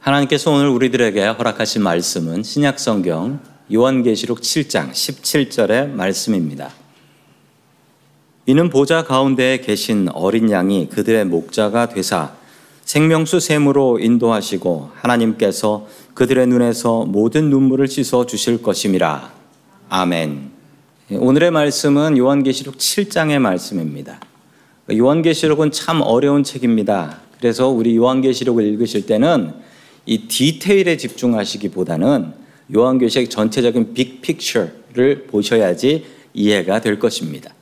하나님께서 오늘 우리들에게 허락하신 말씀은 신약성경 요한계시록 7장 17절의 말씀입니다. 이는 보좌 가운데에 계신 어린 양이 그들의 목자가 되사 생명수 샘으로 인도하시고 하나님께서 그들의 눈에서 모든 눈물을 씻어 주실 것임이라. 아멘. 오늘의 말씀은 요한계시록 7장의 말씀입니다. 요한계시록은 참 어려운 책입니다. 그래서 우리 요한계시록을 읽으실 때는 이 디테일에 집중하시기보다는 요한계시록 전체적인 빅 픽처를 보셔야지 이해가 될 것입니다.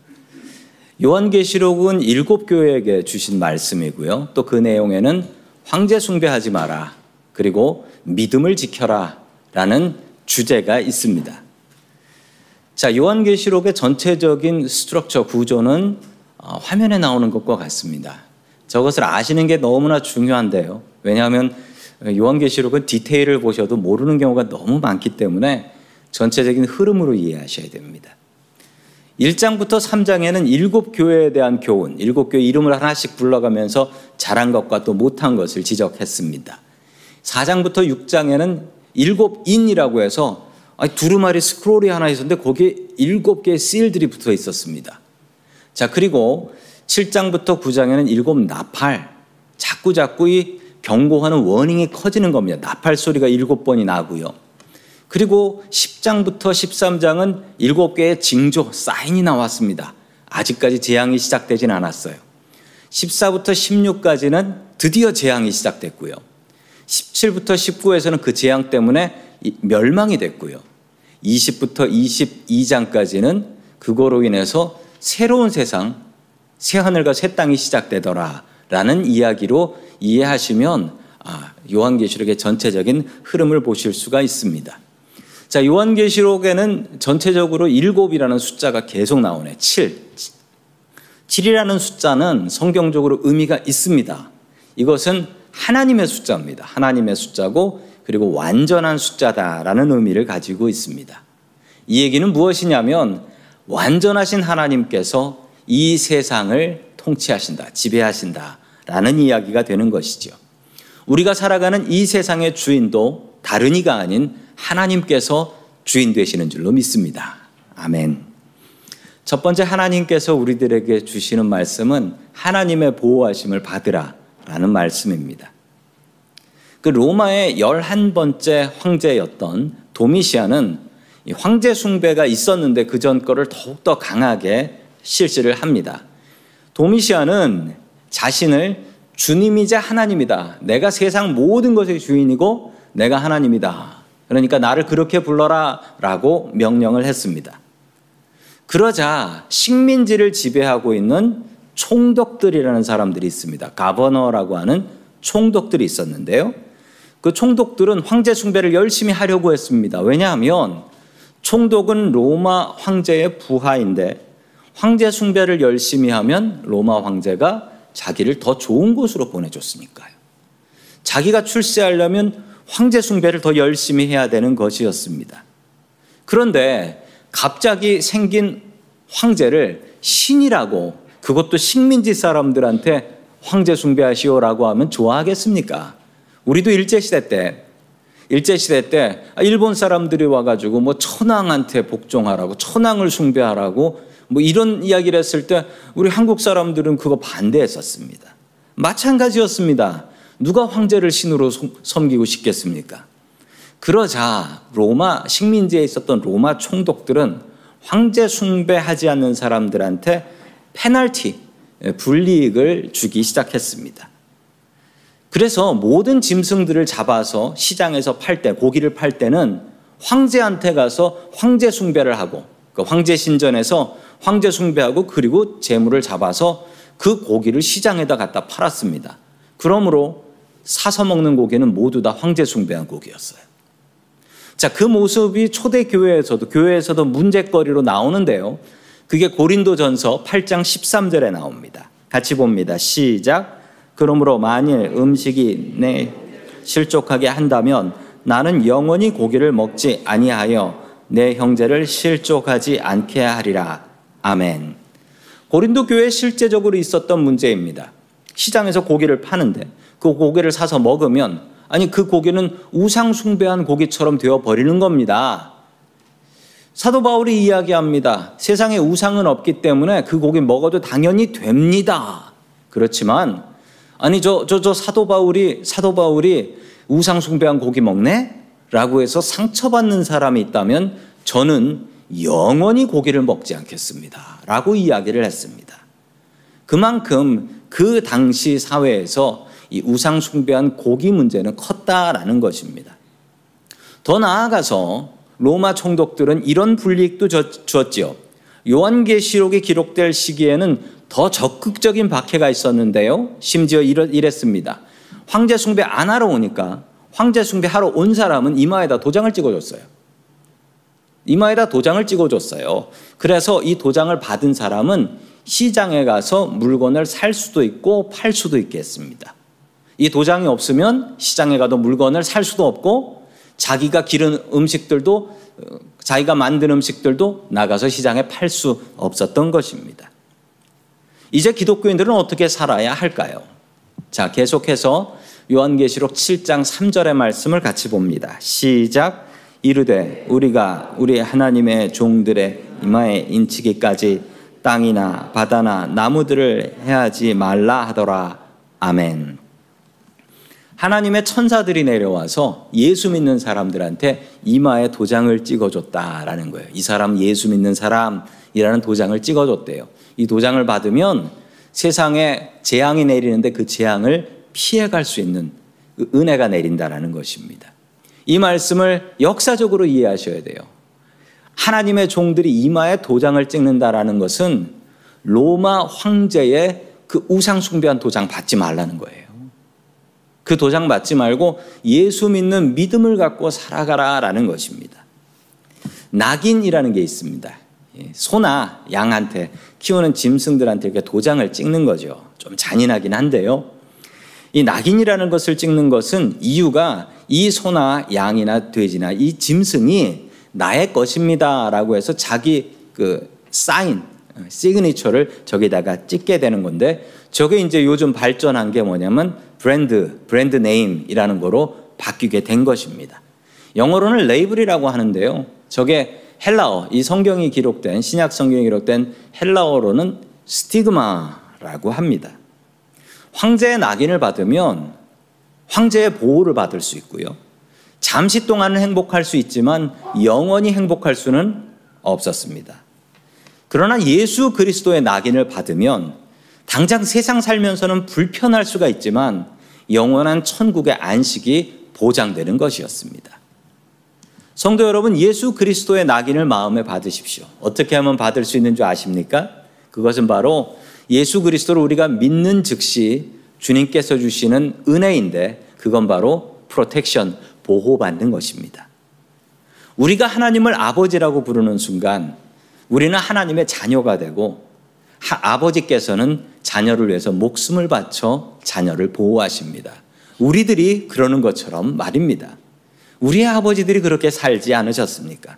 요한계시록은 일곱 교회에게 주신 말씀이고요. 또 그 내용에는 황제 숭배하지 마라. 그리고 믿음을 지켜라. 라는 주제가 있습니다. 자, 요한계시록의 전체적인 스트럭처 구조는 어, 화면에 나오는 것과 같습니다. 저것을 아시는 게 너무나 중요한데요. 왜냐하면 요한계시록은 디테일을 보셔도 모르는 경우가 너무 많기 때문에 전체적인 흐름으로 이해하셔야 됩니다. 1장부터 3장에는 일곱 교회에 대한 교훈, 일곱 교회 이름을 하나씩 불러가면서 잘한 것과 또 못한 것을 지적했습니다. 4장부터 6장에는 일곱 인이라고 해서 두루마리 스크롤이 하나 있었는데 거기에 일곱 개의 실들이 붙어 있었습니다. 자, 그리고 7장부터 9장에는 일곱 나팔, 자꾸 자꾸 이 경고하는 워닝이 커지는 겁니다. 나팔 소리가 일곱 번이 나고요. 그리고 10장부터 13장은 일곱 개의 징조, 사인이 나왔습니다. 아직까지 재앙이 시작되진 않았어요. 14부터 16까지는 드디어 재앙이 시작됐고요. 17부터 19에서는 그 재앙 때문에 멸망이 됐고요. 20부터 22장까지는 그거로 인해서 새로운 세상, 새 하늘과 새 땅이 시작되더라. 라는 이야기로 이해하시면 아, 요한계시록의 전체적인 흐름을 보실 수가 있습니다. 자, 요한계시록에는 전체적으로 일곱이라는 숫자가 계속 나오네. 7. 7이라는 숫자는 성경적으로 의미가 있습니다. 이것은 하나님의 숫자입니다. 하나님의 숫자고 그리고 완전한 숫자다라는 의미를 가지고 있습니다. 이 얘기는 무엇이냐면 완전하신 하나님께서 이 세상을 통치하신다, 지배하신다 라는 이야기가 되는 것이죠. 우리가 살아가는 이 세상의 주인도 다른 이가 아닌 하나님께서 주인 되시는 줄로 믿습니다. 아멘. 첫 번째 하나님께서 우리들에게 주시는 말씀은 하나님의 보호하심을 받으라 라는 말씀입니다. 그 로마의 11번째 황제였던 도미시아는 황제 숭배가 있었는데 그 전 거를 더욱더 강하게 실시를 합니다. 도미시아는 자신을 주님이자 하나님이다. 내가 세상 모든 것의 주인이고 내가 하나님이다. 그러니까 나를 그렇게 불러라 라고 명령을 했습니다. 그러자 식민지를 지배하고 있는 총독들이라는 사람들이 있습니다. 가버너라고 하는 총독들이 있었는데요. 그 총독들은 황제 숭배를 열심히 하려고 했습니다. 왜냐하면 총독은 로마 황제의 부하인데 황제 숭배를 열심히 하면 로마 황제가 자기를 더 좋은 곳으로 보내줬으니까요. 자기가 출세하려면 황제 숭배를 더 열심히 해야 되는 것이었습니다. 그런데 갑자기 생긴 황제를 신이라고 그것도 식민지 사람들한테 황제 숭배하시오라고 하면 좋아하겠습니까? 우리도 일제시대 때 일제시대 때 일본 사람들이 와가지고 뭐 천황한테 복종하라고 천황을 숭배하라고 뭐 이런 이야기를 했을 때 우리 한국 사람들은 그거 반대했었습니다. 마찬가지였습니다. 누가 황제를 신으로 섬기고 싶겠습니까? 그러자 로마 식민지에 있었던 로마 총독들은 황제 숭배하지 않는 사람들한테 페널티, 불이익을 주기 시작했습니다. 그래서 모든 짐승들을 잡아서 시장에서 팔 때, 고기를 팔 때는 황제한테 가서 황제 숭배를 하고, 그 황제 신전에서 황제 숭배하고 그리고 재물을 잡아서 그 고기를 시장에다 갖다 팔았습니다. 그러므로 사서 먹는 고기는 모두 다 황제 숭배한 고기였어요. 자, 그 모습이 초대 교회에서도 교회에서도 문제거리로 나오는데요. 그게 고린도전서 8장 13절에 나옵니다. 같이 봅니다. 시작. 그러므로 만일 음식이 내 실족하게 한다면 나는 영원히 고기를 먹지 아니하여 내 형제를 실족하지 않게 하리라. 아멘. 고린도 교회에 실제적으로 있었던 문제입니다. 시장에서 고기를 파는데 그 고기를 사서 먹으면 아니 그 고기는 우상 숭배한 고기처럼 되어 버리는 겁니다. 사도 바울이 이야기합니다. 세상에 우상은 없기 때문에 그 고기 먹어도 당연히 됩니다. 그렇지만 아니 저 저 저 사도 바울이 사도 바울이 우상 숭배한 고기 먹네? 라고 해서 상처받는 사람이 있다면 저는 영원히 고기를 먹지 않겠습니다. 라고 이야기를 했습니다. 그만큼 그 당시 사회에서 이 우상 숭배한 고기 문제는 컸다라는 것입니다. 더 나아가서 로마 총독들은 이런 불이익도 주었지요. 요한계시록이 기록될 시기에는 더 적극적인 박해가 있었는데요. 심지어 이랬습니다. 황제 숭배 안 하러 오니까 황제 숭배하러 온 사람은 이마에다 도장을 찍어줬어요. 이마에다 도장을 찍어줬어요. 그래서 이 도장을 받은 사람은 시장에 가서 물건을 살 수도 있고 팔 수도 있겠습니다. 이 도장이 없으면 시장에 가도 물건을 살 수도 없고 자기가 기른 음식들도 자기가 만든 음식들도 나가서 시장에 팔 수 없었던 것입니다. 이제 기독교인들은 어떻게 살아야 할까요? 자, 계속해서 요한계시록 7장 3절의 말씀을 같이 봅니다. 시작. 이르되 우리가 우리 하나님의 종들의 이마에 인치기까지 땅이나 바다나 나무들을 해하지 말라 하더라. 아멘. 하나님의 천사들이 내려와서 예수 믿는 사람들한테 이마에 도장을 찍어줬다라는 거예요. 이 사람 예수 믿는 사람이라는 도장을 찍어줬대요. 이 도장을 받으면 세상에 재앙이 내리는데 그 재앙을 피해갈 수 있는 그 은혜가 내린다라는 것입니다. 이 말씀을 역사적으로 이해하셔야 돼요. 하나님의 종들이 이마에 도장을 찍는다라는 것은 로마 황제의 그 우상숭배한 도장 받지 말라는 거예요. 그 도장 받지 말고 예수 믿는 믿음을 갖고 살아가라 라는 것입니다. 낙인이라는 게 있습니다. 예, 소나 양한테 키우는 짐승들한테 이렇게 도장을 찍는 거죠. 좀 잔인하긴 한데요. 이 낙인이라는 것을 찍는 것은 이유가 이 소나 양이나 돼지나 이 짐승이 나의 것입니다라고 해서 자기 그 사인, 시그니처를 저기다가 찍게 되는 건데 저게 이제 요즘 발전한 게 뭐냐면 브랜드, brand name이라는 거로 바뀌게 된 것입니다. 영어로는 label이라고 하는데요. 저게 헬라어, 이 성경이 기록된 신약 성경이 기록된 헬라어로는 stigma라고 합니다. 황제의 낙인을 받으면 황제의 보호를 받을 수 있고요. 잠시 동안은 행복할 수 있지만 영원히 행복할 수는 없었습니다. 그러나 예수 그리스도의 낙인을 받으면 당장 세상 살면서는 불편할 수가 있지만 영원한 천국의 안식이 보장되는 것이었습니다. 성도 여러분, 예수 그리스도의 낙인을 마음에 받으십시오. 어떻게 하면 받을 수 있는 줄 아십니까? 그것은 바로 예수 그리스도를 우리가 믿는 즉시 주님께서 주시는 은혜인데 그건 바로 프로텍션, 보호받는 것입니다. 우리가 하나님을 아버지라고 부르는 순간 우리는 하나님의 자녀가 되고 아버지께서는 자녀를 위해서 목숨을 바쳐 자녀를 보호하십니다. 우리들이 그러는 것처럼 말입니다. 우리의 아버지들이 그렇게 살지 않으셨습니까?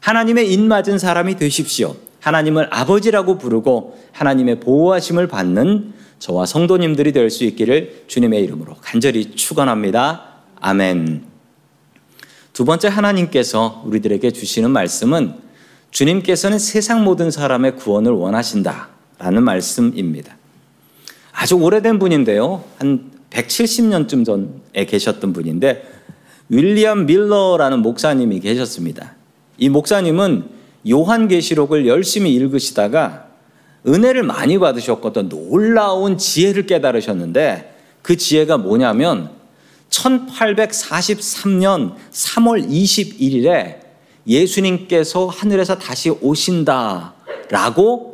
하나님의 인맞은 사람이 되십시오. 하나님을 아버지라고 부르고 하나님의 보호하심을 받는 저와 성도님들이 될 수 있기를 주님의 이름으로 간절히 축원합니다. 아멘. 두 번째 하나님께서 우리들에게 주시는 말씀은 주님께서는 세상 모든 사람의 구원을 원하신다라는 말씀입니다. 아주 오래된 분인데요. 한 170년쯤 전에 계셨던 분인데 윌리엄 밀러라는 목사님이 계셨습니다. 이 목사님은 요한계시록을 열심히 읽으시다가 은혜를 많이 받으셨거든 놀라운 지혜를 깨달으셨는데 그 지혜가 뭐냐면 1843년 3월 21일에 예수님께서 하늘에서 다시 오신다라고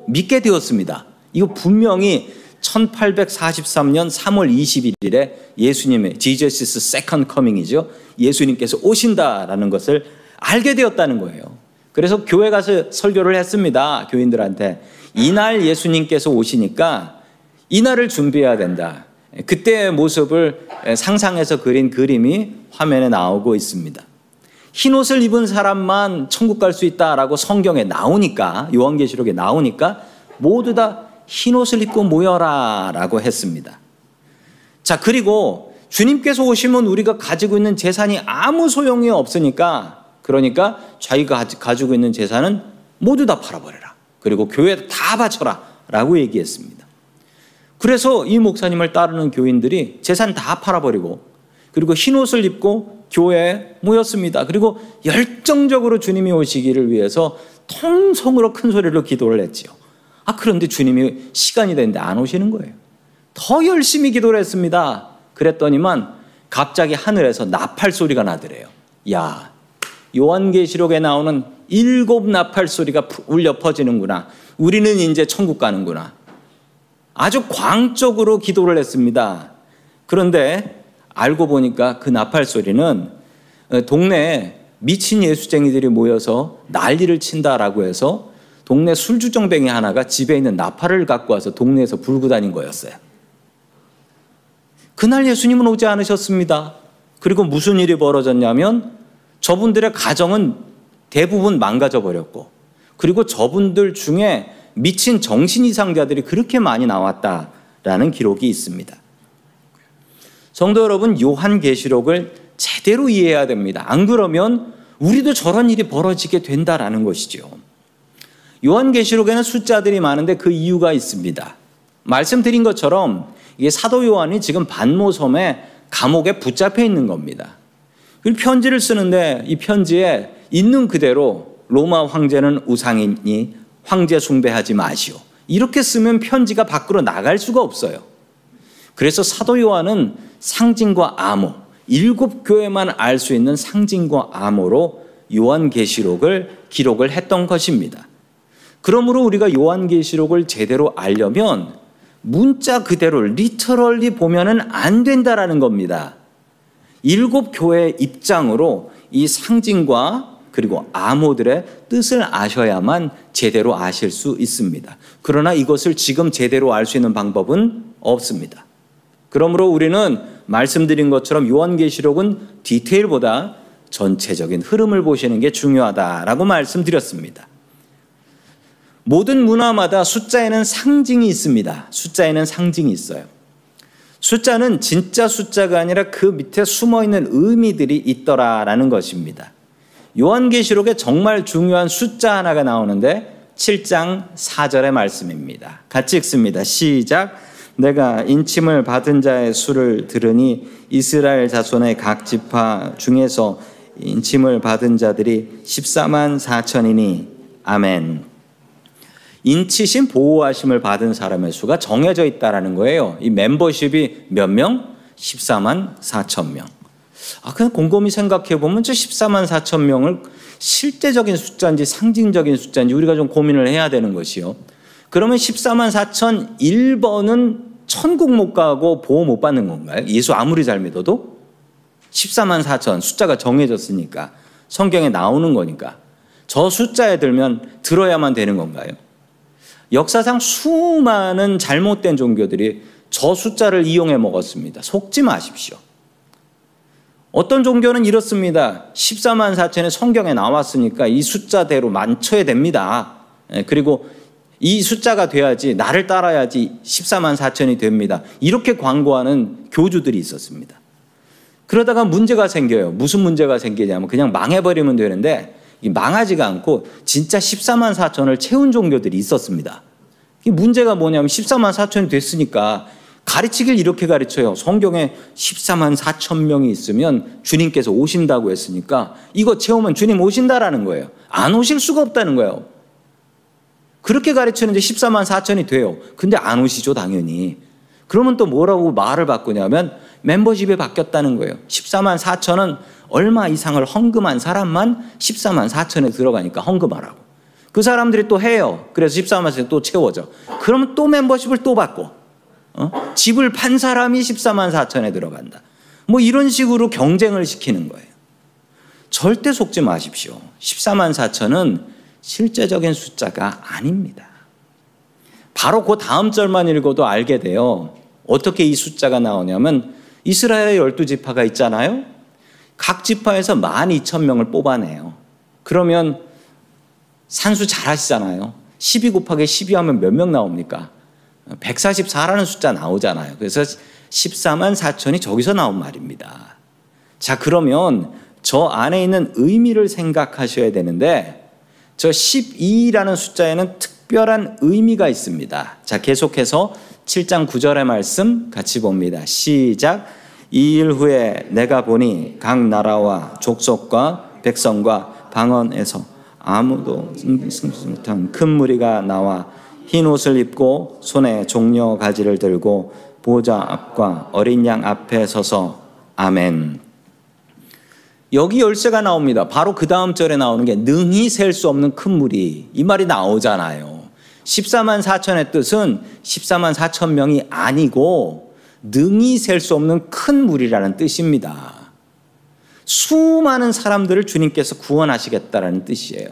믿게 되었습니다. 이거 분명히 1843년 3월 21일에 예수님의 Jesus' second coming이죠. 예수님께서 오신다라는 것을 알게 되었다는 거예요. 그래서 교회 가서 설교를 했습니다. 교인들한테. 이날 예수님께서 오시니까 이날을 준비해야 된다. 그때의 모습을 상상해서 그린 그림이 화면에 나오고 있습니다. 흰 옷을 입은 사람만 천국 갈 수 있다라고 성경에 나오니까 요한계시록에 나오니까 모두 다 흰 옷을 입고 모여라 라고 했습니다. 자, 그리고 주님께서 오시면 우리가 가지고 있는 재산이 아무 소용이 없으니까 그러니까 자기가 가지고 있는 재산은 모두 다 팔아버려라. 그리고 교회에 다 바쳐라. 라고 얘기했습니다. 그래서 이 목사님을 따르는 교인들이 재산 다 팔아버리고 그리고 흰 옷을 입고 교회에 모였습니다. 그리고 열정적으로 주님이 오시기를 위해서 통성으로 큰 소리로 기도를 했지요. 아, 그런데 주님이 시간이 됐는데 안 오시는 거예요. 더 열심히 기도를 했습니다. 그랬더니만 갑자기 하늘에서 나팔 소리가 나더래요. 야, 요한계시록에 나오는 일곱 나팔 소리가 울려 퍼지는구나. 우리는 이제 천국 가는구나. 아주 광적으로 기도를 했습니다. 그런데 알고 보니까 그 나팔 소리는 동네에 미친 예수쟁이들이 모여서 난리를 친다라고 해서 동네 술주정뱅이 하나가 집에 있는 나팔을 갖고 와서 동네에서 불고 다닌 거였어요. 그날 예수님은 오지 않으셨습니다. 그리고 무슨 일이 벌어졌냐면 저분들의 가정은 대부분 망가져 버렸고 그리고 저분들 중에 미친 정신 이상자들이 그렇게 많이 나왔다라는 기록이 있습니다. 성도 여러분, 요한계시록을 제대로 이해해야 됩니다. 안 그러면 우리도 저런 일이 벌어지게 된다라는 것이죠. 요한계시록에는 숫자들이 많은데 그 이유가 있습니다. 말씀드린 것처럼 이게 사도 요한이 지금 반모섬에 감옥에 붙잡혀 있는 겁니다. 그리고 편지를 쓰는데 이 편지에 있는 그대로 로마 황제는 우상이니 황제 숭배하지 마시오. 이렇게 쓰면 편지가 밖으로 나갈 수가 없어요. 그래서 사도 요한은 상징과 암호, 일곱 교회만 알 수 있는 상징과 암호로 요한계시록을 기록을 했던 것입니다. 그러므로 우리가 요한계시록을 제대로 알려면 문자 그대로 리터럴리 보면은 안 된다라는 겁니다. 일곱 교회의 입장으로 이 상징과 그리고 암호들의 뜻을 아셔야만 제대로 아실 수 있습니다. 그러나 이것을 지금 제대로 알 수 있는 방법은 없습니다. 그러므로 우리는 말씀드린 것처럼 요한계시록은 디테일보다 전체적인 흐름을 보시는 게 중요하다라고 말씀드렸습니다. 모든 문화마다 숫자에는 상징이 있습니다. 숫자에는 상징이 있어요. 숫자는 진짜 숫자가 아니라 그 밑에 숨어 있는 의미들이 있더라라는 것입니다. 요한계시록에 정말 중요한 숫자 하나가 나오는데 7장 4절의 말씀입니다. 같이 읽습니다. 시작. 내가 인침을 받은 자의 수를 들으니 이스라엘 자손의 각 지파 중에서 인침을 받은 자들이 14만 4천이니 아멘. 인치심 보호하심을 받은 사람의 수가 정해져 있다라는 거예요. 이 멤버십이 몇 명? 14만 4천 명. 아, 그냥 곰곰이 생각해 보면 저 14만 4천 명을 실제적인 숫자인지 상징적인 숫자인지 우리가 좀 고민을 해야 되는 것이요. 그러면 14만 4천 1번은 천국 못 가고 보호 못 받는 건가요? 예수 아무리 잘 믿어도? 14만 4천 숫자가 정해졌으니까 성경에 나오는 거니까 저 숫자에 들면 들어야만 되는 건가요? 역사상 수많은 잘못된 종교들이 저 숫자를 이용해 먹었습니다. 속지 마십시오. 어떤 종교는 이렇습니다. 14만 4천의 성경에 나왔으니까 이 숫자대로 만쳐야 됩니다. 예, 그리고 이 숫자가 돼야지 나를 따라야지 14만 4천이 됩니다. 이렇게 광고하는 교주들이 있었습니다. 그러다가 문제가 생겨요. 무슨 문제가 생기냐면 그냥 망해버리면 되는데 망하지가 않고 진짜 14만 4천을 채운 종교들이 있었습니다. 문제가 뭐냐면 14만 4천이 됐으니까 가르치길 이렇게 가르쳐요. 성경에 14만 4천 명이 있으면 주님께서 오신다고 했으니까 이거 채우면 주님 오신다라는 거예요. 안 오실 수가 없다는 거예요. 그렇게 가르치는데 14만 4천이 돼요. 근데 안 오시죠, 당연히. 그러면 또 뭐라고 말을 바꾸냐면 멤버십에 바뀌었다는 거예요. 14만 4천은 얼마 이상을 헌금한 사람만 14만 4천에 들어가니까 헌금하라고. 그 사람들이 또 해요. 그래서 14만 4천 또 채워져. 그러면 또 멤버십을 또 받고. 어? 집을 판 사람이 14만 4천에 들어간다. 뭐 이런 식으로 경쟁을 시키는 거예요. 절대 속지 마십시오. 14만 4천은 실제적인 숫자가 아닙니다. 바로 그 다음 절만 읽어도 알게 돼요. 어떻게 이 숫자가 나오냐면 이스라엘의 열두 지파가 있잖아요. 각 지파에서 12,000명을 뽑아내요. 그러면 산수 잘 하시잖아요. 12 곱하기 12 하면 몇 명 나옵니까? 144라는 숫자 나오잖아요. 그래서 14만 4천이 저기서 나온 말입니다. 자, 그러면 저 안에 있는 의미를 생각하셔야 되는데 저 12라는 숫자에는 특별한 의미가 있습니다. 자, 계속해서 7장 9절의 말씀 같이 봅니다. 시작. 이 일 후에 내가 보니 각 나라와 족속과 백성과 방언에서 아무도 승지 못한 큰 무리가 나와 흰 옷을 입고 손에 종려 가지를 들고 보좌 앞과 어린 양 앞에 서서 아멘. 여기 열쇠가 나옵니다. 바로 그 다음 절에 나오는 게 능히 셀 수 없는 큰 무리. 이 말이 나오잖아요. 14만 4천의 뜻은 14만 4천 명이 아니고 능히 셀 수 없는 큰 무리라는 뜻입니다. 수많은 사람들을 주님께서 구원하시겠다라는 뜻이에요.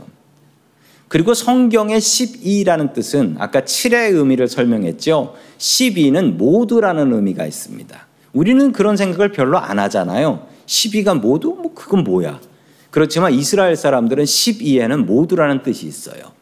그리고 성경의 12라는 뜻은 아까 7의 의미를 설명했죠. 12는 모두라는 의미가 있습니다. 우리는 그런 생각을 별로 안 하잖아요. 12가 모두? 뭐 그건 뭐야? 그렇지만 이스라엘 사람들은 12에는 모두라는 뜻이 있어요.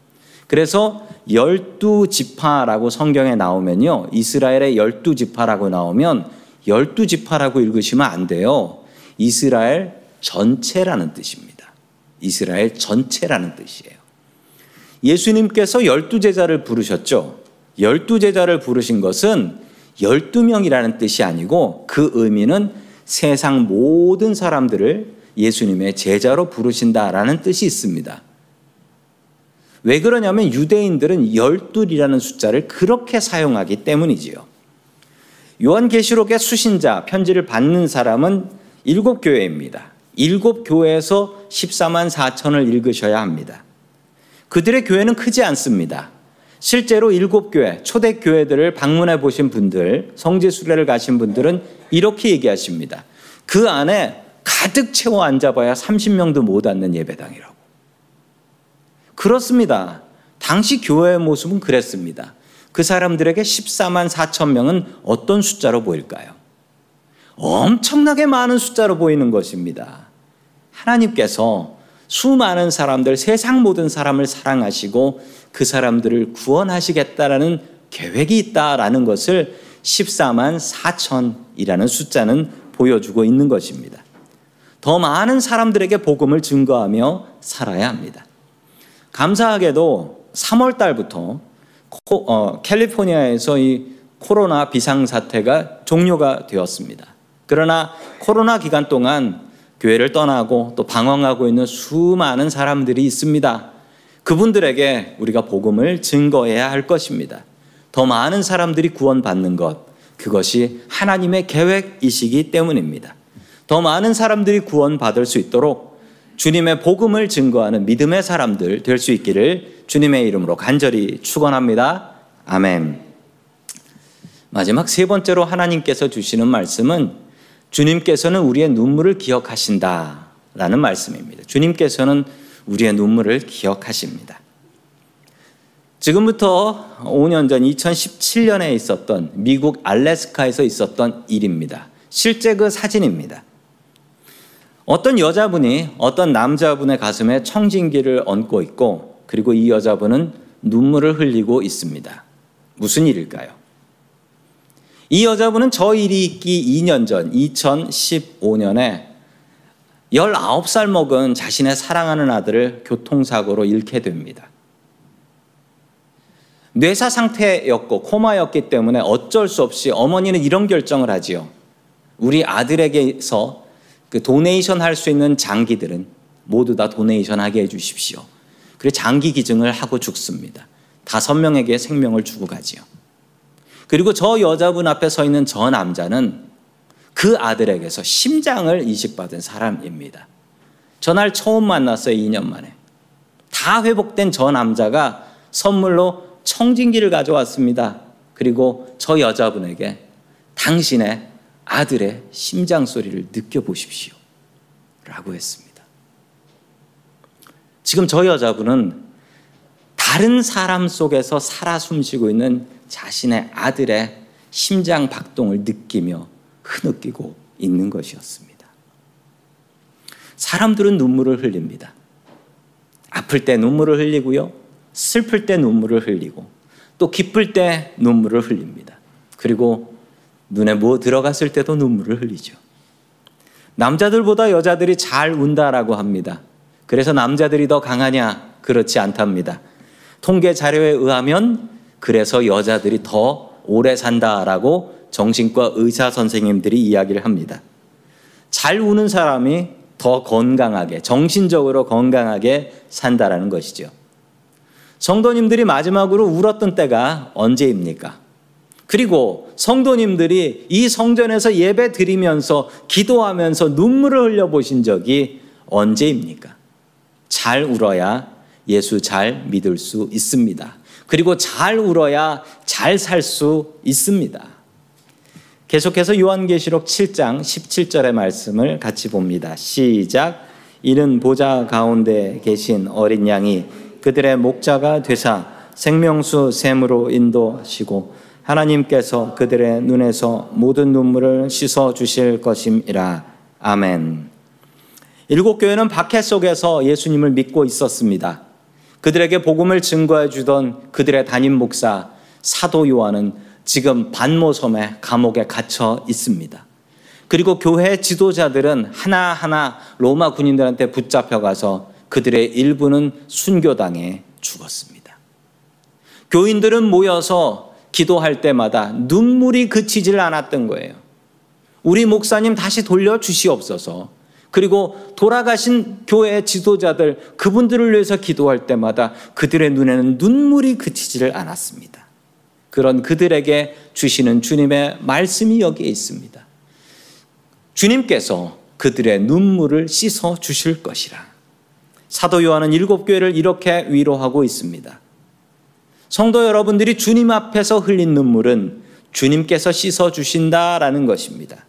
그래서 열두 지파라고 성경에 나오면요. 이스라엘의 열두 지파라고 나오면 열두 지파라고 읽으시면 안 돼요. 이스라엘 전체라는 뜻입니다. 이스라엘 전체라는 뜻이에요. 예수님께서 열두 제자를 부르셨죠. 열두 제자를 부르신 것은 열두 명이라는 뜻이 아니고 그 의미는 세상 모든 사람들을 예수님의 제자로 부르신다라는 뜻이 있습니다. 왜 그러냐면 유대인들은 열둘이라는 숫자를 그렇게 사용하기 때문이지요. 요한계시록의 수신자 편지를 받는 사람은 일곱 교회입니다. 일곱 교회에서 14만 4천을 읽으셔야 합니다. 그들의 교회는 크지 않습니다. 실제로 일곱 교회, 초대 교회들을 방문해 보신 분들, 성지 순례를 가신 분들은 이렇게 얘기하십니다. 그 안에 가득 채워 앉아봐야 30명도 못 앉는 예배당이라고. 그렇습니다. 당시 교회의 모습은 그랬습니다. 그 사람들에게 14만 4천 명은 어떤 숫자로 보일까요? 엄청나게 많은 숫자로 보이는 것입니다. 하나님께서 수많은 사람들, 세상 모든 사람을 사랑하시고 그 사람들을 구원하시겠다라는 계획이 있다라는 것을 14만 4천이라는 숫자는 보여주고 있는 것입니다. 더 많은 사람들에게 복음을 증거하며 살아야 합니다. 감사하게도 3월 달부터 코, 어, 캘리포니아에서 이 코로나 비상 사태가 종료가 되었습니다. 그러나 코로나 기간 동안 교회를 떠나고 또 방황하고 있는 수많은 사람들이 있습니다. 그분들에게 우리가 복음을 증거해야 할 것입니다. 더 많은 사람들이 구원받는 것, 그것이 하나님의 계획이시기 때문입니다. 더 많은 사람들이 구원받을 수 있도록 주님의 복음을 증거하는 믿음의 사람들 될 수 있기를 주님의 이름으로 간절히 축원합니다. 아멘. 마지막 세 번째로 하나님께서 주시는 말씀은 주님께서는 우리의 눈물을 기억하신다. 라는 말씀입니다. 주님께서는 우리의 눈물을 기억하십니다. 지금부터 5년 전 2017년에 있었던 미국 알래스카에서 있었던 일입니다. 실제 그 사진입니다. 어떤 여자분이 어떤 남자분의 가슴에 청진기를 얹고 있고 그리고 이 여자분은 눈물을 흘리고 있습니다. 무슨 일일까요? 이 여자분은 저 일이 있기 2년 전 2015년에 19살 먹은 자신의 사랑하는 아들을 교통사고로 잃게 됩니다. 뇌사 상태였고 코마였기 때문에 어쩔 수 없이 어머니는 이런 결정을 하지요. 우리 아들에게서 그 도네이션 할 수 있는 장기들은 모두 다 도네이션 하게 해 주십시오. 그래 장기 기증을 하고 죽습니다. 다섯 명에게 생명을 주고 가지요. 그리고 저 여자분 앞에 서 있는 저 남자는 그 아들에게서 심장을 이식받은 사람입니다. 전날 처음 만났어요, 2년 만에. 다 회복된 저 남자가 선물로 청진기를 가져왔습니다. 그리고 저 여자분에게 당신의 아들의 심장 소리를 느껴보십시오. 라고 했습니다. 지금 저 여자분은 다른 사람 속에서 살아 숨쉬고 있는 자신의 아들의 심장 박동을 느끼며 흐느끼고 있는 것이었습니다. 사람들은 눈물을 흘립니다. 아플 때 눈물을 흘리고요. 슬플 때 눈물을 흘리고 또 기쁠 때 눈물을 흘립니다. 그리고 눈에 뭐 들어갔을 때도 눈물을 흘리죠. 남자들보다 여자들이 잘 운다라고 합니다. 그래서 남자들이 더 강하냐? 그렇지 않답니다. 통계 자료에 의하면 그래서 여자들이 더 오래 산다라고 정신과 의사 선생님들이 이야기를 합니다. 잘 우는 사람이 더 건강하게, 정신적으로 건강하게 산다라는 것이죠. 성도님들이 마지막으로 울었던 때가 언제입니까? 그리고 성도님들이 이 성전에서 예배 드리면서 기도하면서 눈물을 흘려 보신 적이 언제입니까? 잘 울어야 예수 잘 믿을 수 있습니다. 그리고 잘 울어야 잘 살 수 있습니다. 계속해서 요한계시록 7장 17절의 말씀을 같이 봅니다. 시작. 이는 보좌 가운데 계신 어린 양이 그들의 목자가 되사 생명수 샘으로 인도하시고 하나님께서 그들의 눈에서 모든 눈물을 씻어 주실 것임이라. 아멘. 일곱 교회는 박해 속에서 예수님을 믿고 있었습니다. 그들에게 복음을 증거해 주던 그들의 담임 목사 사도 요한은 지금 반모섬에 감옥에 갇혀 있습니다. 그리고 교회 지도자들은 하나하나 로마 군인들한테 붙잡혀 가서 그들의 일부는 순교당해 죽었습니다. 교인들은 모여서 기도할 때마다 눈물이 그치질 않았던 거예요. 우리 목사님 다시 돌려 주시옵소서. 그리고 돌아가신 교회 지도자들 그분들을 위해서 기도할 때마다 그들의 눈에는 눈물이 그치지를 않았습니다. 그런 그들에게 주시는 주님의 말씀이 여기에 있습니다. 주님께서 그들의 눈물을 씻어 주실 것이라. 사도 요한은 일곱 교회를 이렇게 위로하고 있습니다. 성도 여러분들이 주님 앞에서 흘린 눈물은 주님께서 씻어 주신다라는 것입니다.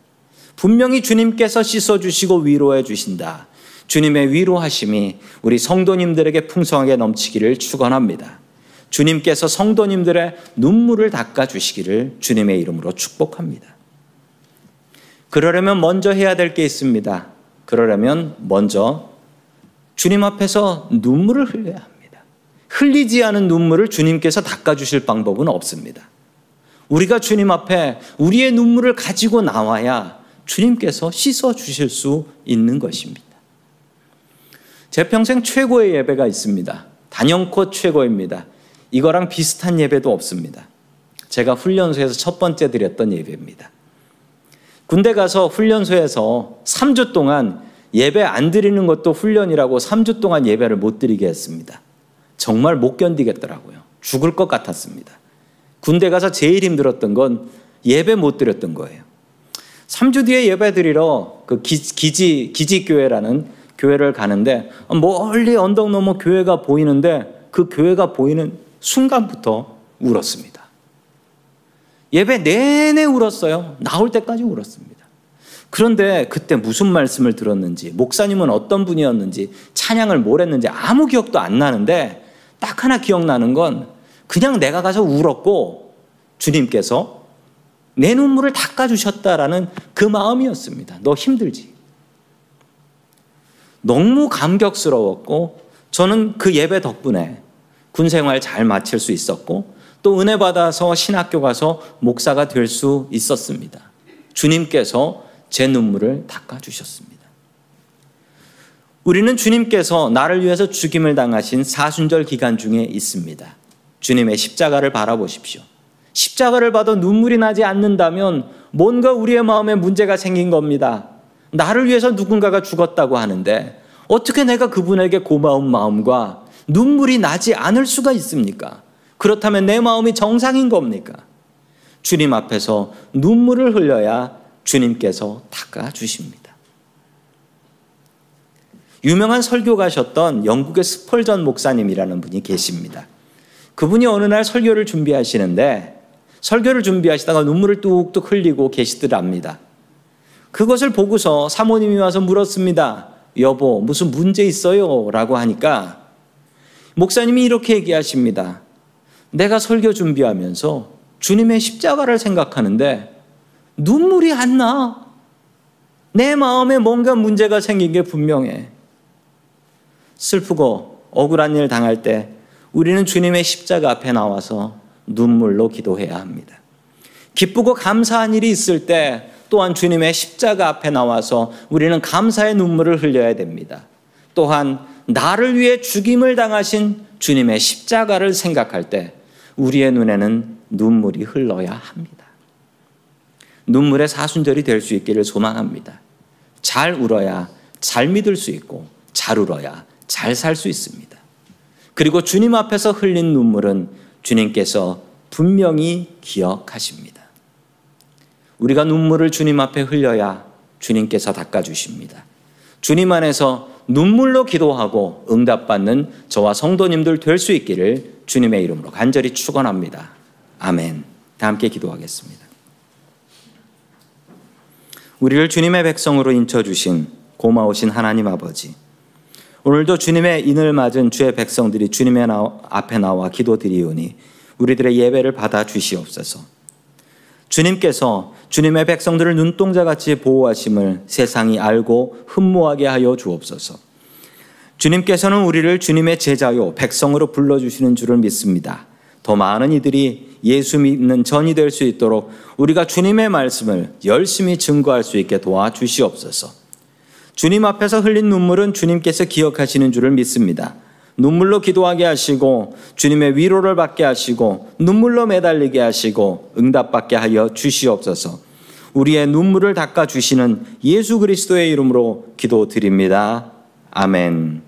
분명히 주님께서 씻어 주시고 위로해 주신다. 주님의 위로하심이 우리 성도님들에게 풍성하게 넘치기를 축원합니다. 주님께서 성도님들의 눈물을 닦아 주시기를 주님의 이름으로 축복합니다. 그러려면 먼저 해야 될 게 있습니다. 그러려면 먼저 주님 앞에서 눈물을 흘려야 합니다. 흘리지 않은 눈물을 주님께서 닦아주실 방법은 없습니다. 우리가 주님 앞에 우리의 눈물을 가지고 나와야 주님께서 씻어 주실 수 있는 것입니다. 제 평생 최고의 예배가 있습니다. 단연코 최고입니다. 이거랑 비슷한 예배도 없습니다. 제가 훈련소에서 첫 번째 드렸던 예배입니다. 군대 가서 훈련소에서 3주 동안 예배 안 드리는 것도 훈련이라고 3주 동안 예배를 못 드리게 했습니다. 정말 못 견디겠더라고요. 죽을 것 같았습니다. 군대 가서 제일 힘들었던 건 예배 못 드렸던 거예요. 3주 뒤에 예배 드리러 그 기지, 기지교회라는 교회를 가는데 멀리 언덕 너머 교회가 보이는데 그 교회가 보이는 순간부터 울었습니다. 예배 내내 울었어요. 나올 때까지 울었습니다. 그런데 그때 무슨 말씀을 들었는지, 목사님은 어떤 분이었는지, 찬양을 뭘 했는지 아무 기억도 안 나는데 딱 하나 기억나는 건 그냥 내가 가서 울었고 주님께서 내 눈물을 닦아주셨다라는 그 마음이었습니다. 너 힘들지? 너무 감격스러웠고 저는 그 예배 덕분에 군 생활 잘 마칠 수 있었고 또 은혜 받아서 신학교 가서 목사가 될 수 있었습니다. 주님께서 제 눈물을 닦아주셨습니다. 우리는 주님께서 나를 위해서 죽임을 당하신 사순절 기간 중에 있습니다. 주님의 십자가를 바라보십시오. 십자가를 봐도 눈물이 나지 않는다면 뭔가 우리의 마음에 문제가 생긴 겁니다. 나를 위해서 누군가가 죽었다고 하는데 어떻게 내가 그분에게 고마운 마음과 눈물이 나지 않을 수가 있습니까? 그렇다면 내 마음이 정상인 겁니까? 주님 앞에서 눈물을 흘려야 주님께서 닦아 주십니다. 유명한 설교가셨던 영국의 스펄전 목사님이라는 분이 계십니다. 그분이 어느 날 설교를 준비하시는데 설교를 준비하시다가 눈물을 뚝뚝 흘리고 계시더랍니다. 그것을 보고서 사모님이 와서 물었습니다. 여보, 무슨 문제 있어요? 라고 하니까 목사님이 이렇게 얘기하십니다. 내가 설교 준비하면서 주님의 십자가를 생각하는데 눈물이 안 나. 내 마음에 뭔가 문제가 생긴 게 분명해. 슬프고 억울한 일 당할 때 우리는 주님의 십자가 앞에 나와서 눈물로 기도해야 합니다. 기쁘고 감사한 일이 있을 때 또한 주님의 십자가 앞에 나와서 우리는 감사의 눈물을 흘려야 됩니다. 또한 나를 위해 죽임을 당하신 주님의 십자가를 생각할 때 우리의 눈에는 눈물이 흘러야 합니다. 눈물의 사순절이 될 수 있기를 소망합니다. 잘 울어야 잘 믿을 수 있고 잘 울어야 잘 살 수 있습니다. 그리고 주님 앞에서 흘린 눈물은 주님께서 분명히 기억하십니다. 우리가 눈물을 주님 앞에 흘려야 주님께서 닦아주십니다. 주님 안에서 눈물로 기도하고 응답받는 저와 성도님들 될 수 있기를 주님의 이름으로 간절히 축원합니다. 아멘. 다 함께 기도하겠습니다. 우리를 주님의 백성으로 인쳐 주신 고마우신 하나님 아버지. 오늘도 주님의 인을 맞은 주의 백성들이 주님의 앞에 나와 기도드리오니 우리들의 예배를 받아 주시옵소서. 주님께서 주님의 백성들을 눈동자같이 보호하심을 세상이 알고 흠모하게 하여 주옵소서. 주님께서는 우리를 주님의 제자요 백성으로 불러주시는 줄을 믿습니다. 더 많은 이들이 예수 믿는 전이 될 수 있도록 우리가 주님의 말씀을 열심히 증거할 수 있게 도와주시옵소서. 주님 앞에서 흘린 눈물은 주님께서 기억하시는 줄을 믿습니다. 눈물로 기도하게 하시고 주님의 위로를 받게 하시고 눈물로 매달리게 하시고 응답받게 하여 주시옵소서. 우리의 눈물을 닦아 주시는 예수 그리스도의 이름으로 기도드립니다. 아멘.